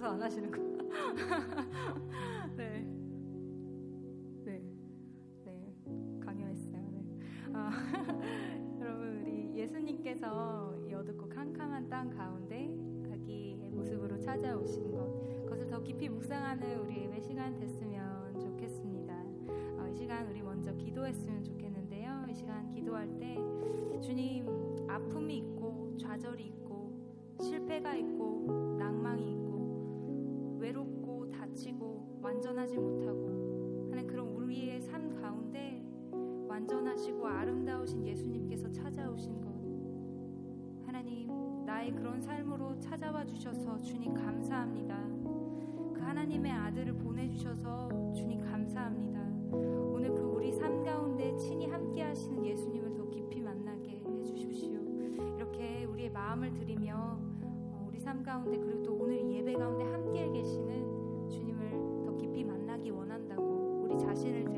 쑥스러워서 안 하시는 거. 네. 네. 네. 강요했어요. 네. 아, 여러분, 우리 예수님께서 이 어둡고 캄캄한 땅 가운데 아기의 모습으로 찾아오신 것, 그것을 더 깊이 묵상하는 우리 예배 시간 됐으면 좋겠습니다. 어, 이 시간 우리 먼저 기도했으면 좋겠는데요. 이 시간 기도할 때 주님 아픔이 있고 좌절이 있고 실패가 있고 완전하지 못하고 하는 그런 우리의 삶 가운데 완전하시고 아름다우신 예수님께서 찾아오신 것 하나님 나의 그런 삶으로 찾아와 주셔서 주님 감사합니다. 그 하나님의 아들을 보내주셔서 주님 감사합니다. 오늘 그 우리 삶 가운데 친히 함께 하시는 예수님을 더 깊이 만나게 해주십시오. 이렇게 우리의 마음을 드리며 어, 우리 삶 가운데 그리고 또 오늘 이 예배 가운데 함께 계시는 자신을